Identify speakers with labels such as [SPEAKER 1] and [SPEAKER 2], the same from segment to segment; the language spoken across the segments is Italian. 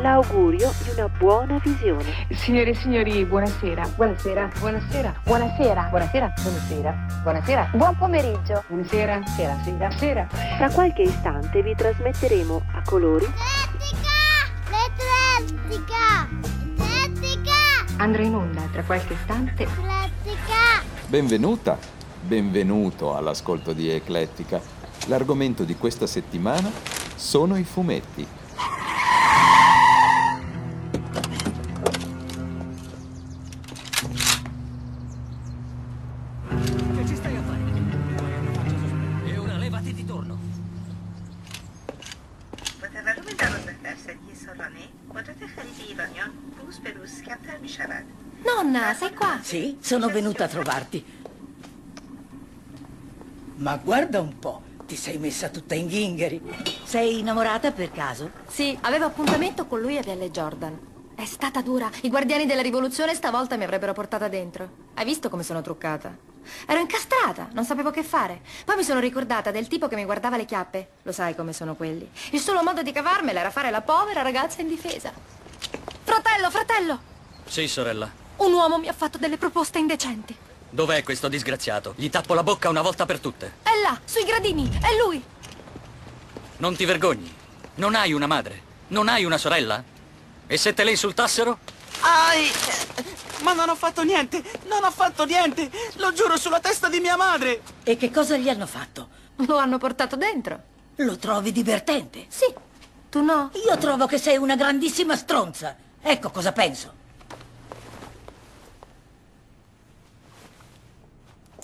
[SPEAKER 1] l'augurio di una buona visione.
[SPEAKER 2] Signore e signori, buonasera.
[SPEAKER 3] Buonasera.
[SPEAKER 2] Buonasera.
[SPEAKER 3] Buonasera.
[SPEAKER 1] Buonasera. Buonasera. Buonasera.
[SPEAKER 3] Buon pomeriggio.
[SPEAKER 2] Buonasera.
[SPEAKER 1] Sera.
[SPEAKER 2] Sera. Sera.
[SPEAKER 1] Tra qualche istante vi trasmetteremo a colori
[SPEAKER 4] L'Eclettica! L'Eclettica!
[SPEAKER 2] Andrà in onda tra qualche istante
[SPEAKER 4] L'Eclettica!
[SPEAKER 5] Benvenuta, benvenuto all'ascolto di Eclettica. L'argomento di questa settimana sono i fumetti.
[SPEAKER 6] Che ci stai a fare? E una levati di torno.
[SPEAKER 7] Poteva lui per persa dietro a me? Potete ferire Ivanion? Pus per uscattarmi sciarat.
[SPEAKER 8] Nonna, sei qua?
[SPEAKER 9] Sì, sono venuta a trovarti. Ma guarda un po', ti sei messa tutta in ghingheri. Sei innamorata per caso?
[SPEAKER 8] Sì, avevo appuntamento con lui a Viale Jordan. È stata dura. I guardiani della rivoluzione stavolta mi avrebbero portata dentro. Hai visto come sono truccata? Ero incastrata, non sapevo che fare. Poi mi sono ricordata del tipo che mi guardava le chiappe. Lo sai come sono quelli. Il solo modo di cavarmela era fare la povera ragazza indifesa. Fratello, fratello!
[SPEAKER 6] Sì, sorella.
[SPEAKER 8] Un uomo mi ha fatto delle proposte indecenti.
[SPEAKER 6] Dov'è questo disgraziato? Gli tappo la bocca una volta per tutte.
[SPEAKER 8] È là, sui gradini, è lui.
[SPEAKER 6] Non ti vergogni? Non hai una madre? Non hai una sorella? E se te le insultassero?
[SPEAKER 10] Ai! Ma non ho fatto niente! Non ho fatto niente! Lo giuro sulla testa di mia madre!
[SPEAKER 9] E che cosa gli hanno fatto?
[SPEAKER 8] Lo hanno portato dentro.
[SPEAKER 9] Lo trovi divertente?
[SPEAKER 8] Sì, tu no?
[SPEAKER 9] Io trovo che sei una grandissima stronza. Ecco cosa penso.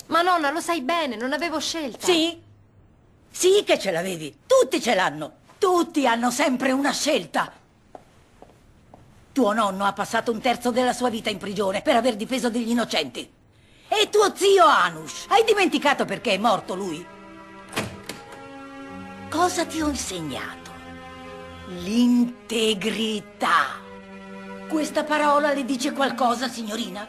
[SPEAKER 8] Ma nonna, lo sai bene, non avevo scelta.
[SPEAKER 9] Sì? Sì che ce l'avevi. Tutti ce l'hanno. Tutti hanno sempre una scelta. Tuo nonno ha passato un terzo della sua vita in prigione per aver difeso degli innocenti. E tuo zio Anush, hai dimenticato perché è morto lui? Cosa ti ho insegnato? L'integrità. Questa parola le dice qualcosa, signorina?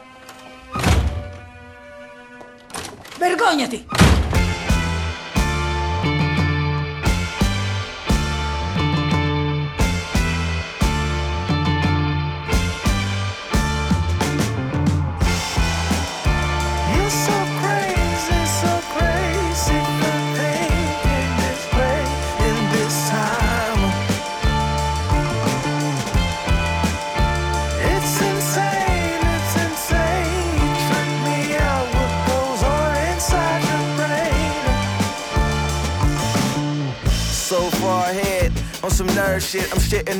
[SPEAKER 9] Vergognati!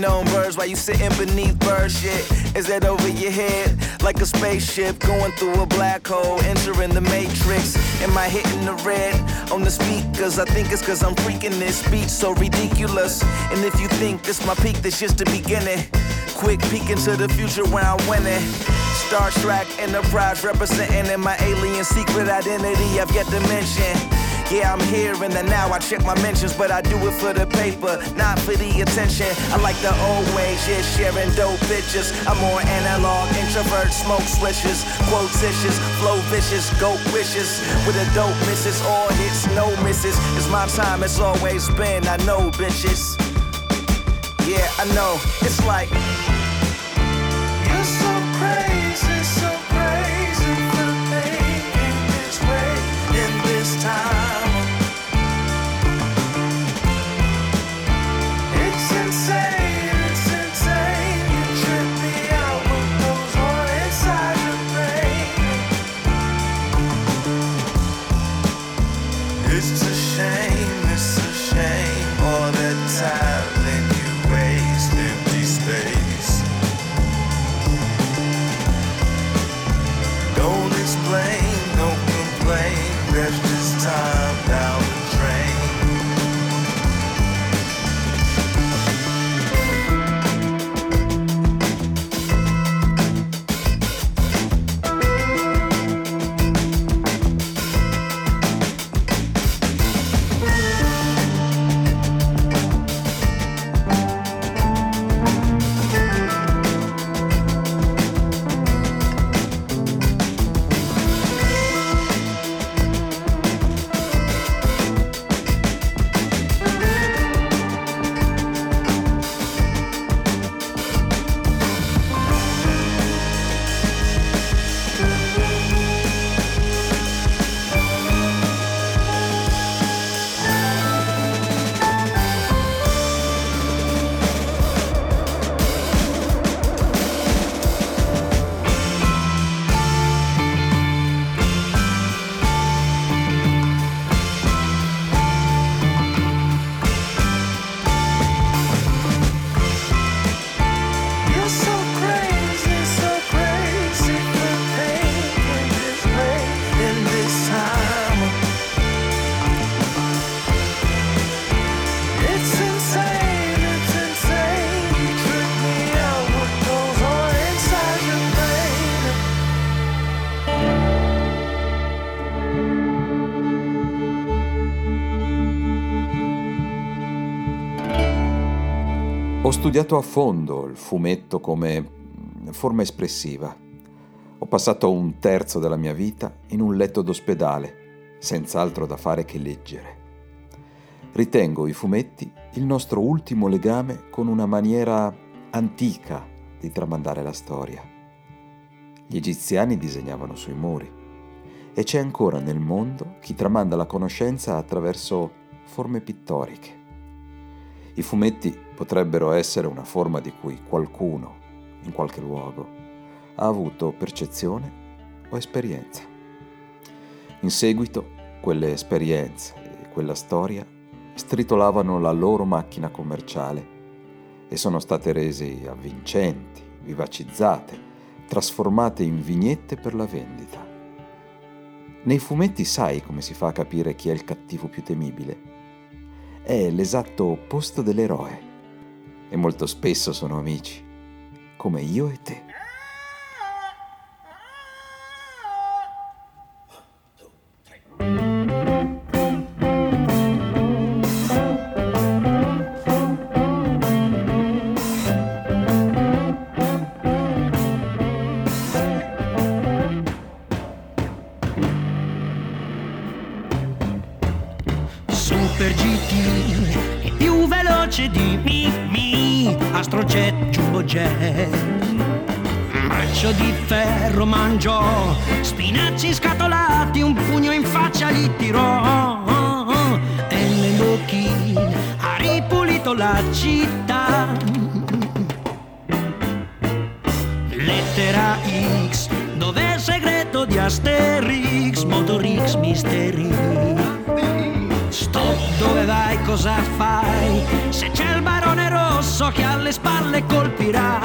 [SPEAKER 11] Shit. On birds while you sitting beneath bird shit. Is that over your head? Like a spaceship going through a black hole, entering the matrix. Am I hitting the red on the speakers? I think it's cause I'm freaking this beat so ridiculous. And if you think this my peak, this just the beginning. Quick peek into the future where I'm winning. Star Trek Enterprise representing in my alien secret identity I've yet to mention. Yeah, I'm here in the now. I check my mentions, but I do it for the paper, not for the attention. I like the old ways, yeah, sharing dope pictures. I'm more analog, introvert, smoke swishes, quotitious, flow vicious, goat wishes. With a dope misses, all hits, no misses. It's my time, it's always been. I know, bitches. Yeah, I know. It's like.
[SPEAKER 5] rest studiato a fondo il fumetto come forma espressiva. Ho passato un terzo della mia vita in un letto d'ospedale, senza altro da fare che leggere. Ritengo i fumetti il nostro ultimo legame con una maniera antica di tramandare la storia. Gli egiziani disegnavano sui muri e c'è ancora nel mondo chi tramanda la conoscenza attraverso forme pittoriche. I fumetti potrebbero essere una forma di cui qualcuno, in qualche luogo, ha avuto percezione o esperienza. In seguito, quelle esperienze e quella storia stritolavano la loro macchina commerciale e sono state rese avvincenti, vivacizzate, trasformate in vignette per la vendita. Nei fumetti sai come si fa a capire chi è il cattivo più temibile? È l'esatto opposto dell'eroe e molto spesso sono amici, come io e te.
[SPEAKER 10] Super Jet Braccio di ferro mangiò Spinaci scatolati Un pugno in faccia gli tirò. E Lelochin ha ripulito la città. Lettera X Dov'è il segreto di Asterix? Motor X Misteri Stop, dove vai, cosa fai? Se c'è il barone rosso che alle spalle colpirà,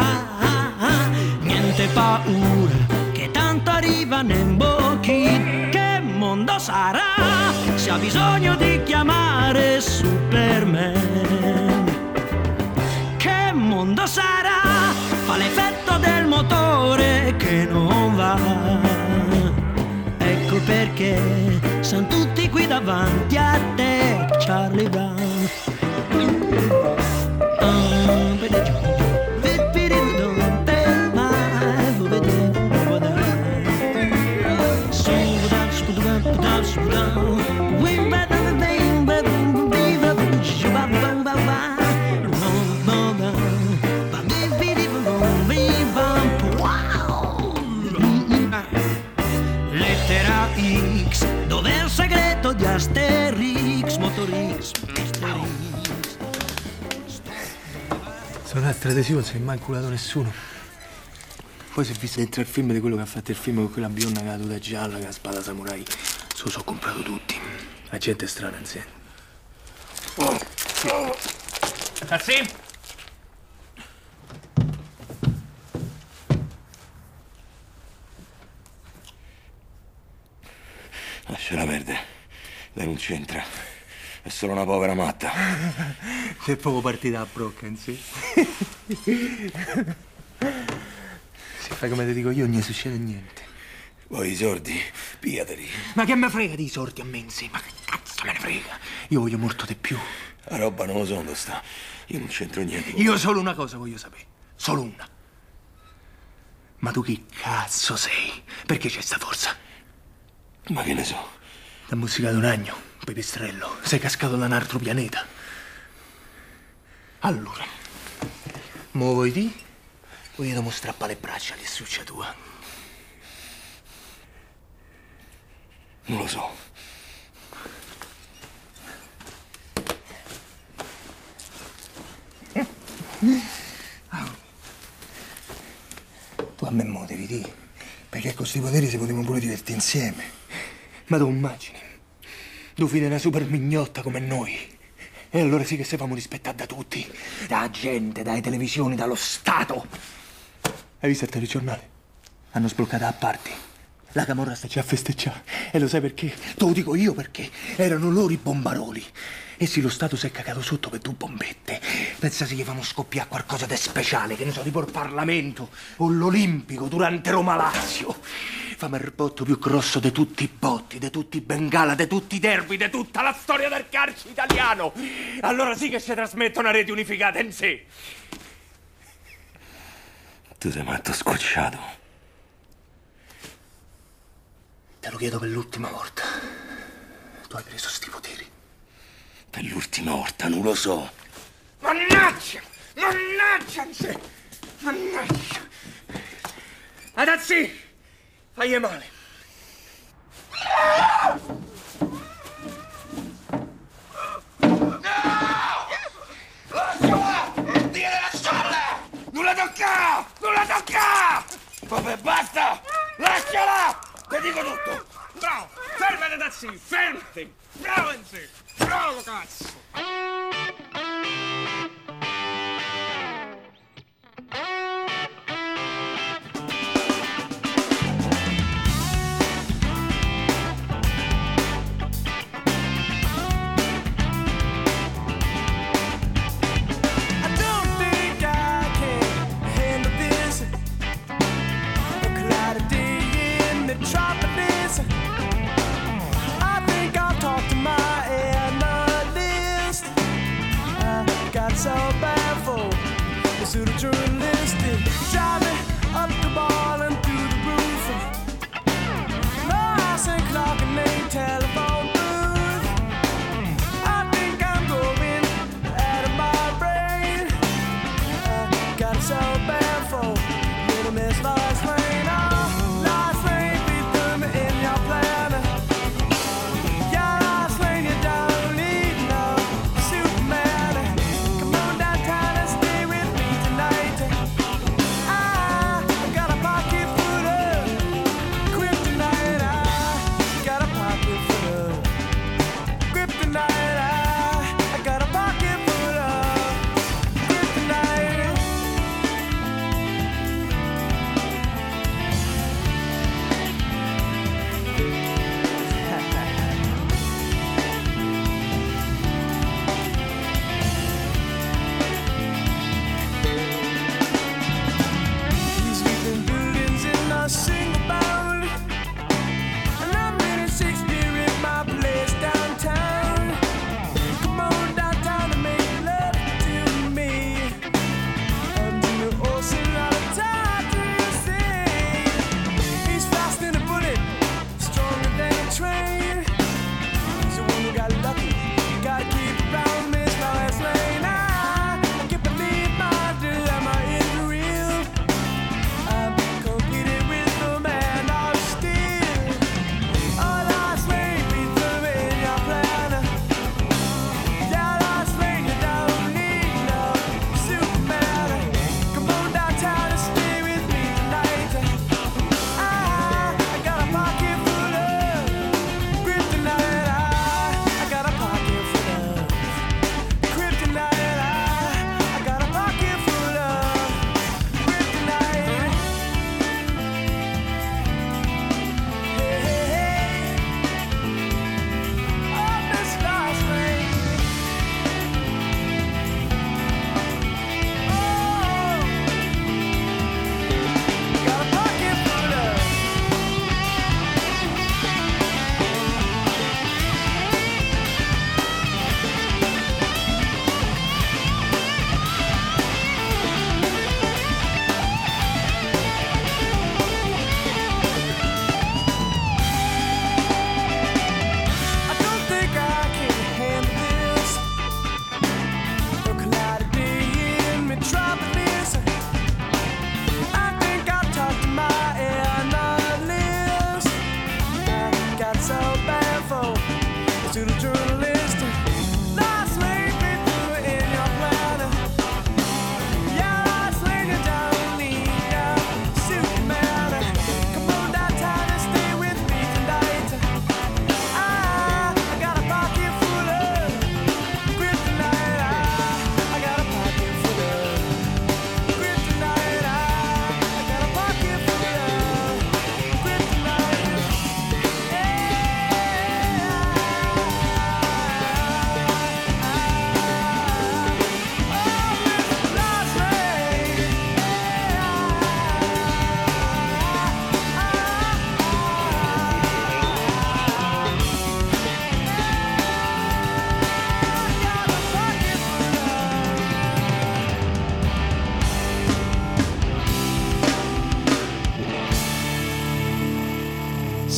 [SPEAKER 10] niente paura, che tanto arriva Nembochi. Che mondo sarà se ha bisogno di chiamare Asterix, Motorix, Asterix.
[SPEAKER 12] Sono altro adesivo, non si è mai inculato nessuno. Poi si è visto dentro il film di quello che ha fatto il film con quella bionda che ha la tuta gialla, che ha la spada samurai. Se lo so comprato tutti. La gente è strana, insieme.
[SPEAKER 10] Tassi?
[SPEAKER 13] Lasciala perdere. Lei non c'entra. È solo una povera matta.
[SPEAKER 12] Sei proprio partita a brocca, in sì. Se fai come ti dico io, non succede niente.
[SPEAKER 13] Poi i sordi, pigliateli.
[SPEAKER 12] Ma che me frega di sordi a me in sé? Ma che cazzo me ne frega? Io voglio molto di più.
[SPEAKER 13] La roba non lo so dove sta. Io non c'entro niente.
[SPEAKER 12] Io solo una cosa voglio sapere. Solo una. Ma tu chi cazzo sei? Perché c'è sta forza?
[SPEAKER 13] Ma che ne so?
[SPEAKER 12] T'ha musicato un agno, pipistrello. Sei cascato da un altro pianeta. Allora, mo vuoi di? Voglio devo strappare le braccia alle succia tua.
[SPEAKER 13] Non lo so.
[SPEAKER 12] Tu a me mo devi dire. Perché con questi poteri si potevamo pure divertire insieme. Ma tu immagini. Tu fai una super mignotta come noi. E allora sì che se famo rispettare da tutti. Da gente, dalle televisioni, dallo Stato. Hai visto il telegiornale? Hanno sbloccato a parti. La camorra sta già a festeggiare. E lo sai perché? Te lo dico io perché. Erano loro i bombaroli. E sì, lo Stato si è cagato sotto per due bombette. Pensa se gli fanno scoppiare qualcosa di speciale, che ne so, tipo il Parlamento o l'Olimpico durante Roma Il botto più grosso di tutti i botti, di tutti i bengala, di tutti i derby, di tutta la storia del calcio italiano. Allora sì che si trasmette una rete unificata in sé.
[SPEAKER 13] Tu sei matto scocciato.
[SPEAKER 12] Te lo chiedo per l'ultima volta. Tu hai preso sti poteri.
[SPEAKER 13] Per l'ultima volta, non lo so.
[SPEAKER 12] Mannaggia! Mannaggia! Mannaggia! Adazzi! Fai male!
[SPEAKER 11] Lasciala! Dire lasciarla! Non la tocca! Non tocca! Vabbè, basta! Lasciala! Ti dico tutto!
[SPEAKER 12] Bravo! Fermati, Adazzi! Fermati!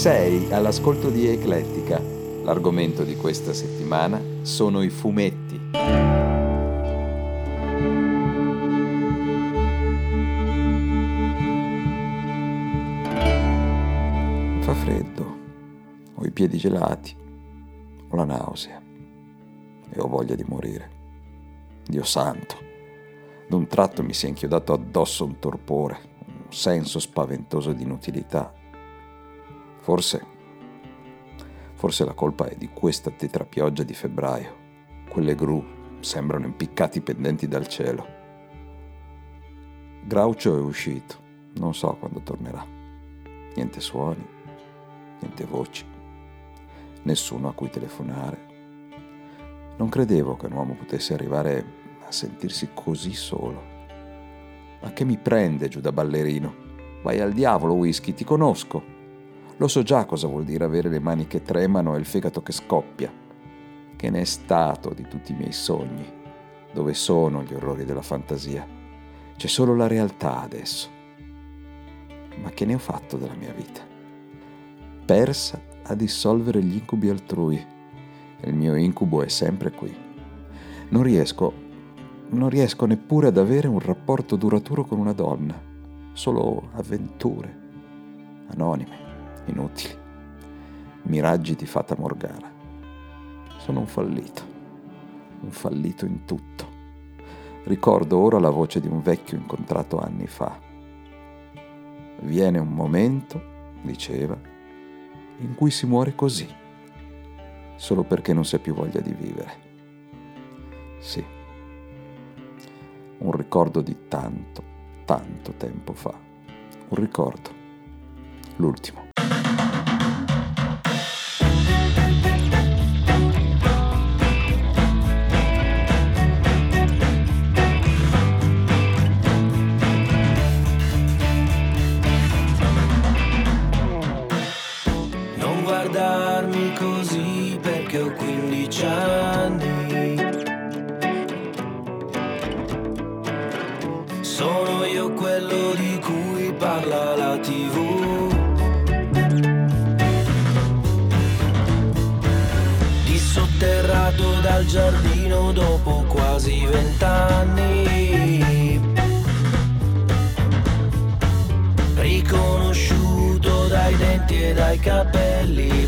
[SPEAKER 5] Sei all'ascolto di Eclettica. L'argomento di questa settimana sono i fumetti. Fa freddo, ho i piedi gelati, ho la nausea e ho voglia di morire. Dio santo, d'un tratto mi si è inchiodato addosso un torpore, un senso spaventoso di inutilità. Forse, forse la colpa è di questa tetrapioggia di febbraio. Quelle gru sembrano impiccati pendenti dal cielo. Groucho è uscito, non so quando tornerà. Niente suoni, niente voci, nessuno a cui telefonare. Non credevo che un uomo potesse arrivare a sentirsi così solo. Ma che mi prende giù da ballerino? Vai al diavolo, whisky, ti conosco. Lo so già cosa vuol dire avere le mani che tremano e il fegato che scoppia. Che ne è stato di tutti i miei sogni? Dove sono gli orrori della fantasia? C'è solo la realtà adesso. Ma che ne ho fatto della mia vita? Persa a dissolvere gli incubi altrui. Il mio incubo è sempre qui. Non riesco, non riesco neppure ad avere un rapporto duraturo con una donna. Solo avventure, anonime, inutili, miraggi di fata morgana. Sono un fallito, un fallito in tutto. Ricordo ora la voce di un vecchio incontrato anni fa. Viene un momento, diceva, in cui si muore così, solo perché non si ha più voglia di vivere. Sì, un ricordo di tanto, tanto tempo fa. Un ricordo, l'ultimo.
[SPEAKER 14] Dal giardino dopo quasi vent'anni. Riconosciuto dai denti e dai capelli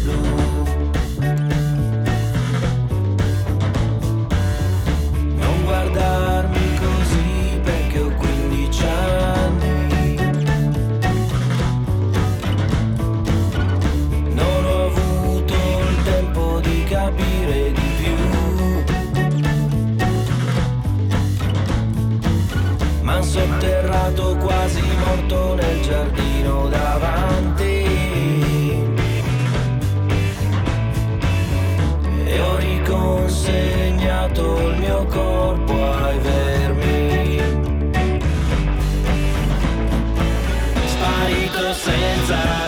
[SPEAKER 14] side.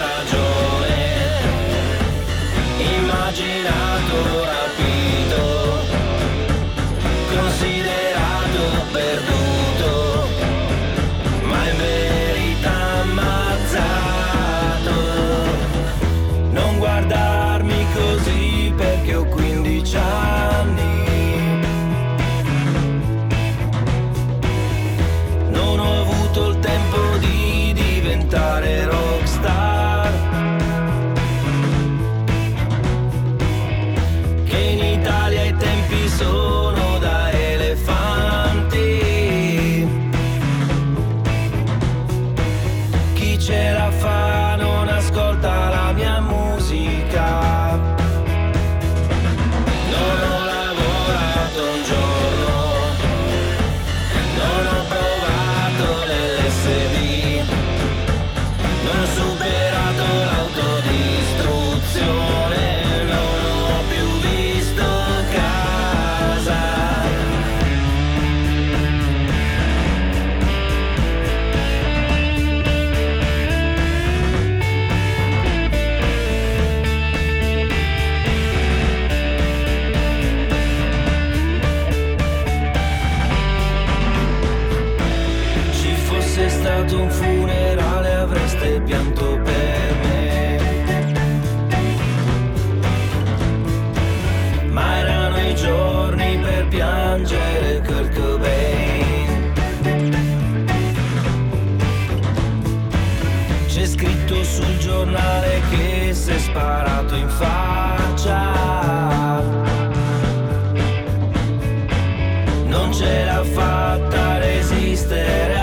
[SPEAKER 14] Fatta resistere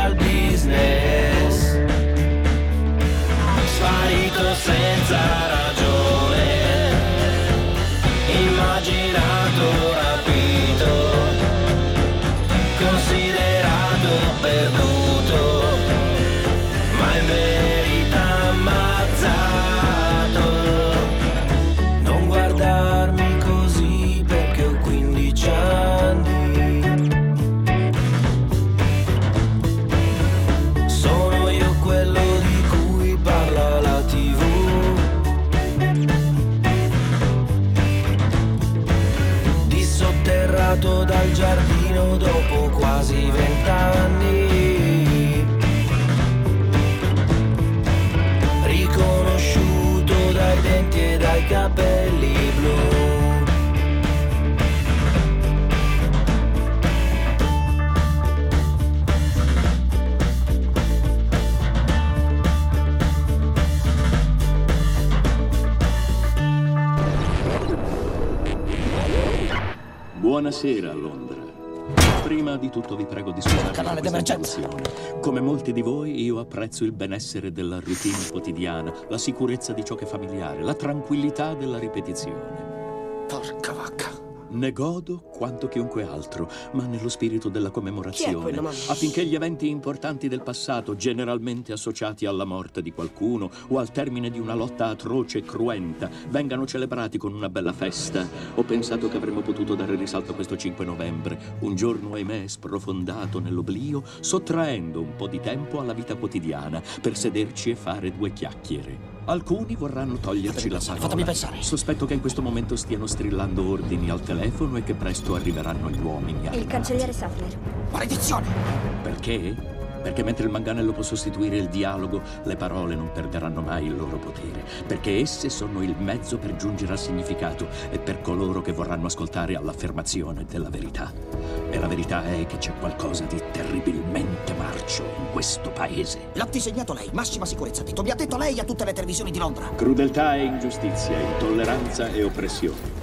[SPEAKER 15] Buonasera, Londra. Prima di tutto vi prego di scusarmi
[SPEAKER 9] Canale
[SPEAKER 15] per questa. Come molti di voi, io apprezzo il benessere della routine quotidiana, la sicurezza di ciò che è familiare, la tranquillità della ripetizione. Ne godo quanto chiunque altro, ma nello spirito della commemorazione, affinché gli eventi importanti del passato, generalmente associati alla morte di qualcuno o al termine di una lotta atroce e cruenta, vengano celebrati con una bella festa. Ho pensato che avremmo potuto dare risalto a questo 5 novembre, un giorno, ahimè, sprofondato nell'oblio, sottraendo un po' di tempo alla vita quotidiana per sederci e fare due chiacchiere. Alcuni vorranno toglierci la parola.
[SPEAKER 9] fatemi pensare.
[SPEAKER 15] Sospetto che in questo momento stiano strillando ordini al telefono e che presto arriveranno gli uomini
[SPEAKER 16] Il
[SPEAKER 15] armati.
[SPEAKER 16] cancelliere Sattler.
[SPEAKER 9] Maledizione!
[SPEAKER 15] Perché? Perché mentre il manganello può sostituire il dialogo, le parole non perderanno mai il loro potere. Perché esse sono il mezzo per giungere al significato e per coloro che vorranno ascoltare all'affermazione della verità. E la verità è che c'è qualcosa di terribilmente marcio in questo paese.
[SPEAKER 9] L'ha disegnato lei, massima sicurezza. detto. Mi ha detto lei a tutte le televisioni di Londra.
[SPEAKER 15] Crudeltà e ingiustizia, intolleranza e oppressione.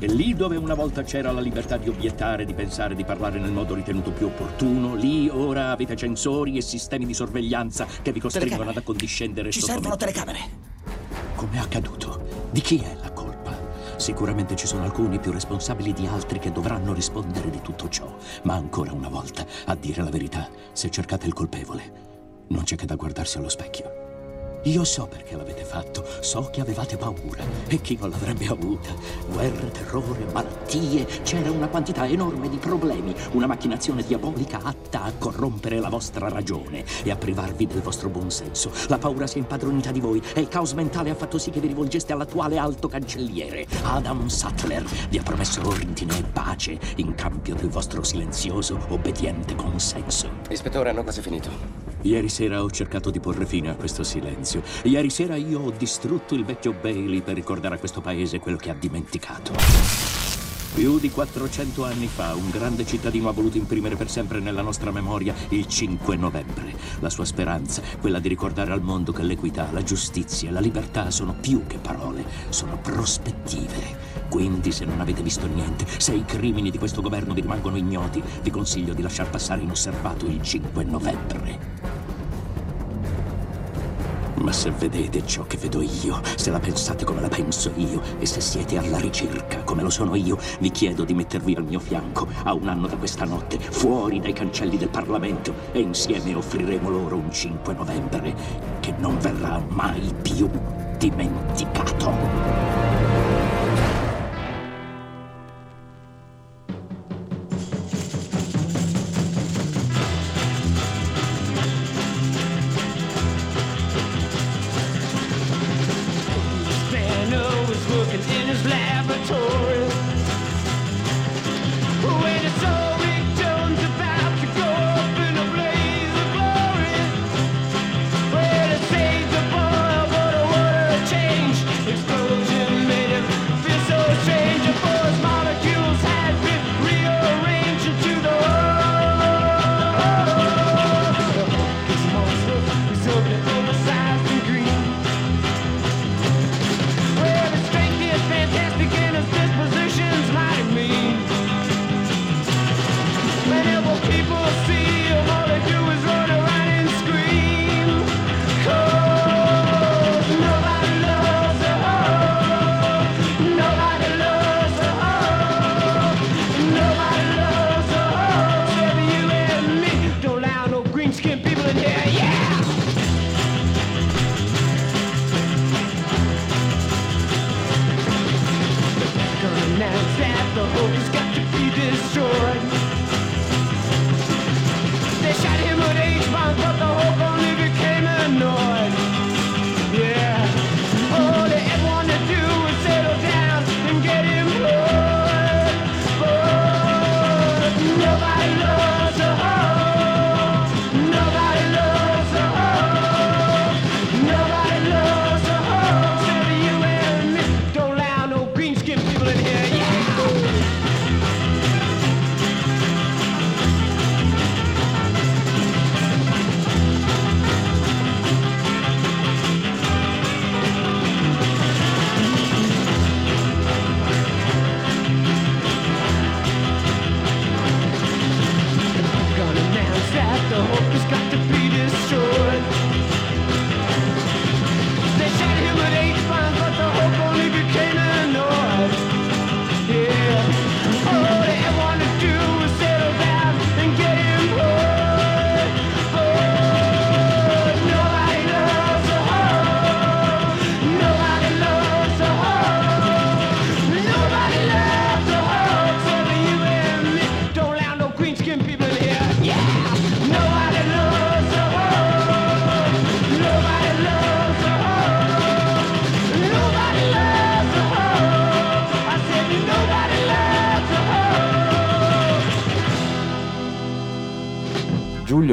[SPEAKER 15] E lì dove una volta c'era la libertà di obiettare, di pensare, di parlare nel modo ritenuto più opportuno, lì ora avete censori e sistemi di sorveglianza che vi costringono
[SPEAKER 9] Telecamere.
[SPEAKER 15] ad accondiscendere
[SPEAKER 9] Ci servono telecamere.
[SPEAKER 15] Come è accaduto? Di chi è la colpa? Sicuramente ci sono alcuni più responsabili di altri che dovranno rispondere di tutto ciò. Ma ancora una volta, a dire la verità, se cercate il colpevole, non c'è che da guardarsi allo specchio. Io so perché l'avete fatto, so che avevate paura e chi non l'avrebbe avuta. Guerre, terrore, malattie, c'era una quantità enorme di problemi, una macchinazione diabolica atta a corrompere la vostra ragione e a privarvi del vostro buonsenso. La paura si è impadronita di voi e il caos mentale ha fatto sì che vi rivolgeste all'attuale alto cancelliere, Adam Sattler. Vi ha promesso ordine e pace in cambio del vostro silenzioso, obbediente consenso.
[SPEAKER 17] Ispettore, hanno quasi finito.
[SPEAKER 15] Ieri sera ho cercato di porre fine a questo silenzio. Ieri sera io ho distrutto il vecchio Bailey per ricordare a questo paese quello che ha dimenticato. Più di 400 anni fa un grande cittadino ha voluto imprimere per sempre nella nostra memoria il 5 novembre. La sua speranza, quella di ricordare al mondo che l'equità, la giustizia e la libertà sono più che parole, sono prospettive. Quindi se non avete visto niente, se i crimini di questo governo vi rimangono ignoti, vi consiglio di lasciar passare inosservato il 5 novembre. Ma se vedete ciò che vedo io, se la pensate come la penso io, e se siete alla ricerca come lo sono io, vi chiedo di mettervi al mio fianco a un anno da questa notte, fuori dai cancelli del Parlamento, e insieme offriremo loro un 5 novembre che non verrà mai più dimenticato.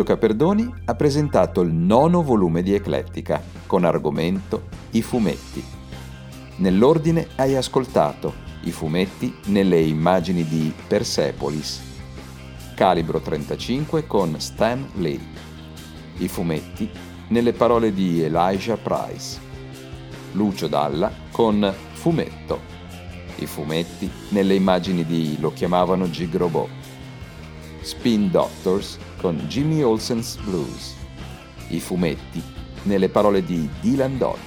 [SPEAKER 10] Hoe.
[SPEAKER 5] Giulio Caperdoni ha presentato il nono volume di Eclettica, con argomento I fumetti. Nell'ordine hai ascoltato i fumetti nelle immagini di Persepolis, Calibro 35 con Stan Lee, i fumetti nelle parole di Elijah Price, Lucio Dalla con Fumetto, i fumetti nelle immagini di Lo chiamavano Gigrobot, Spin Doctors con Jimmy Olsen's Blues, i fumetti nelle parole di Dylan Dog,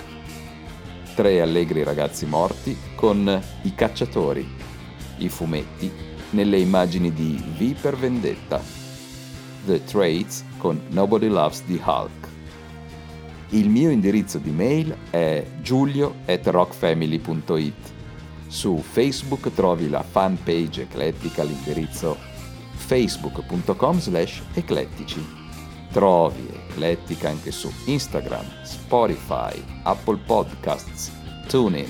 [SPEAKER 5] Tre allegri ragazzi morti con I cacciatori, i fumetti nelle immagini di V per Vendetta, The Trades con Nobody Loves the Hulk. Il mio indirizzo di mail è giulio at rockfamily.it. Su Facebook trovi la fanpage eclettica all'indirizzo facebook.com slash eclettici. Trovi Eclettica anche su Instagram, Spotify, Apple Podcasts, TuneIn,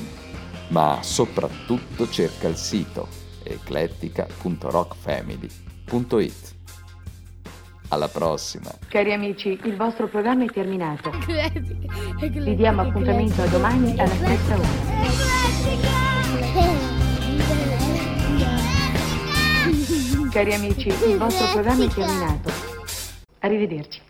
[SPEAKER 5] ma soprattutto cerca il sito eclettica.rockfamily.it. Alla prossima!
[SPEAKER 2] Cari amici, il vostro programma è terminato. Vi diamo appuntamento a domani alla stessa ora. Cari amici, il vostro programma è terminato. Arrivederci.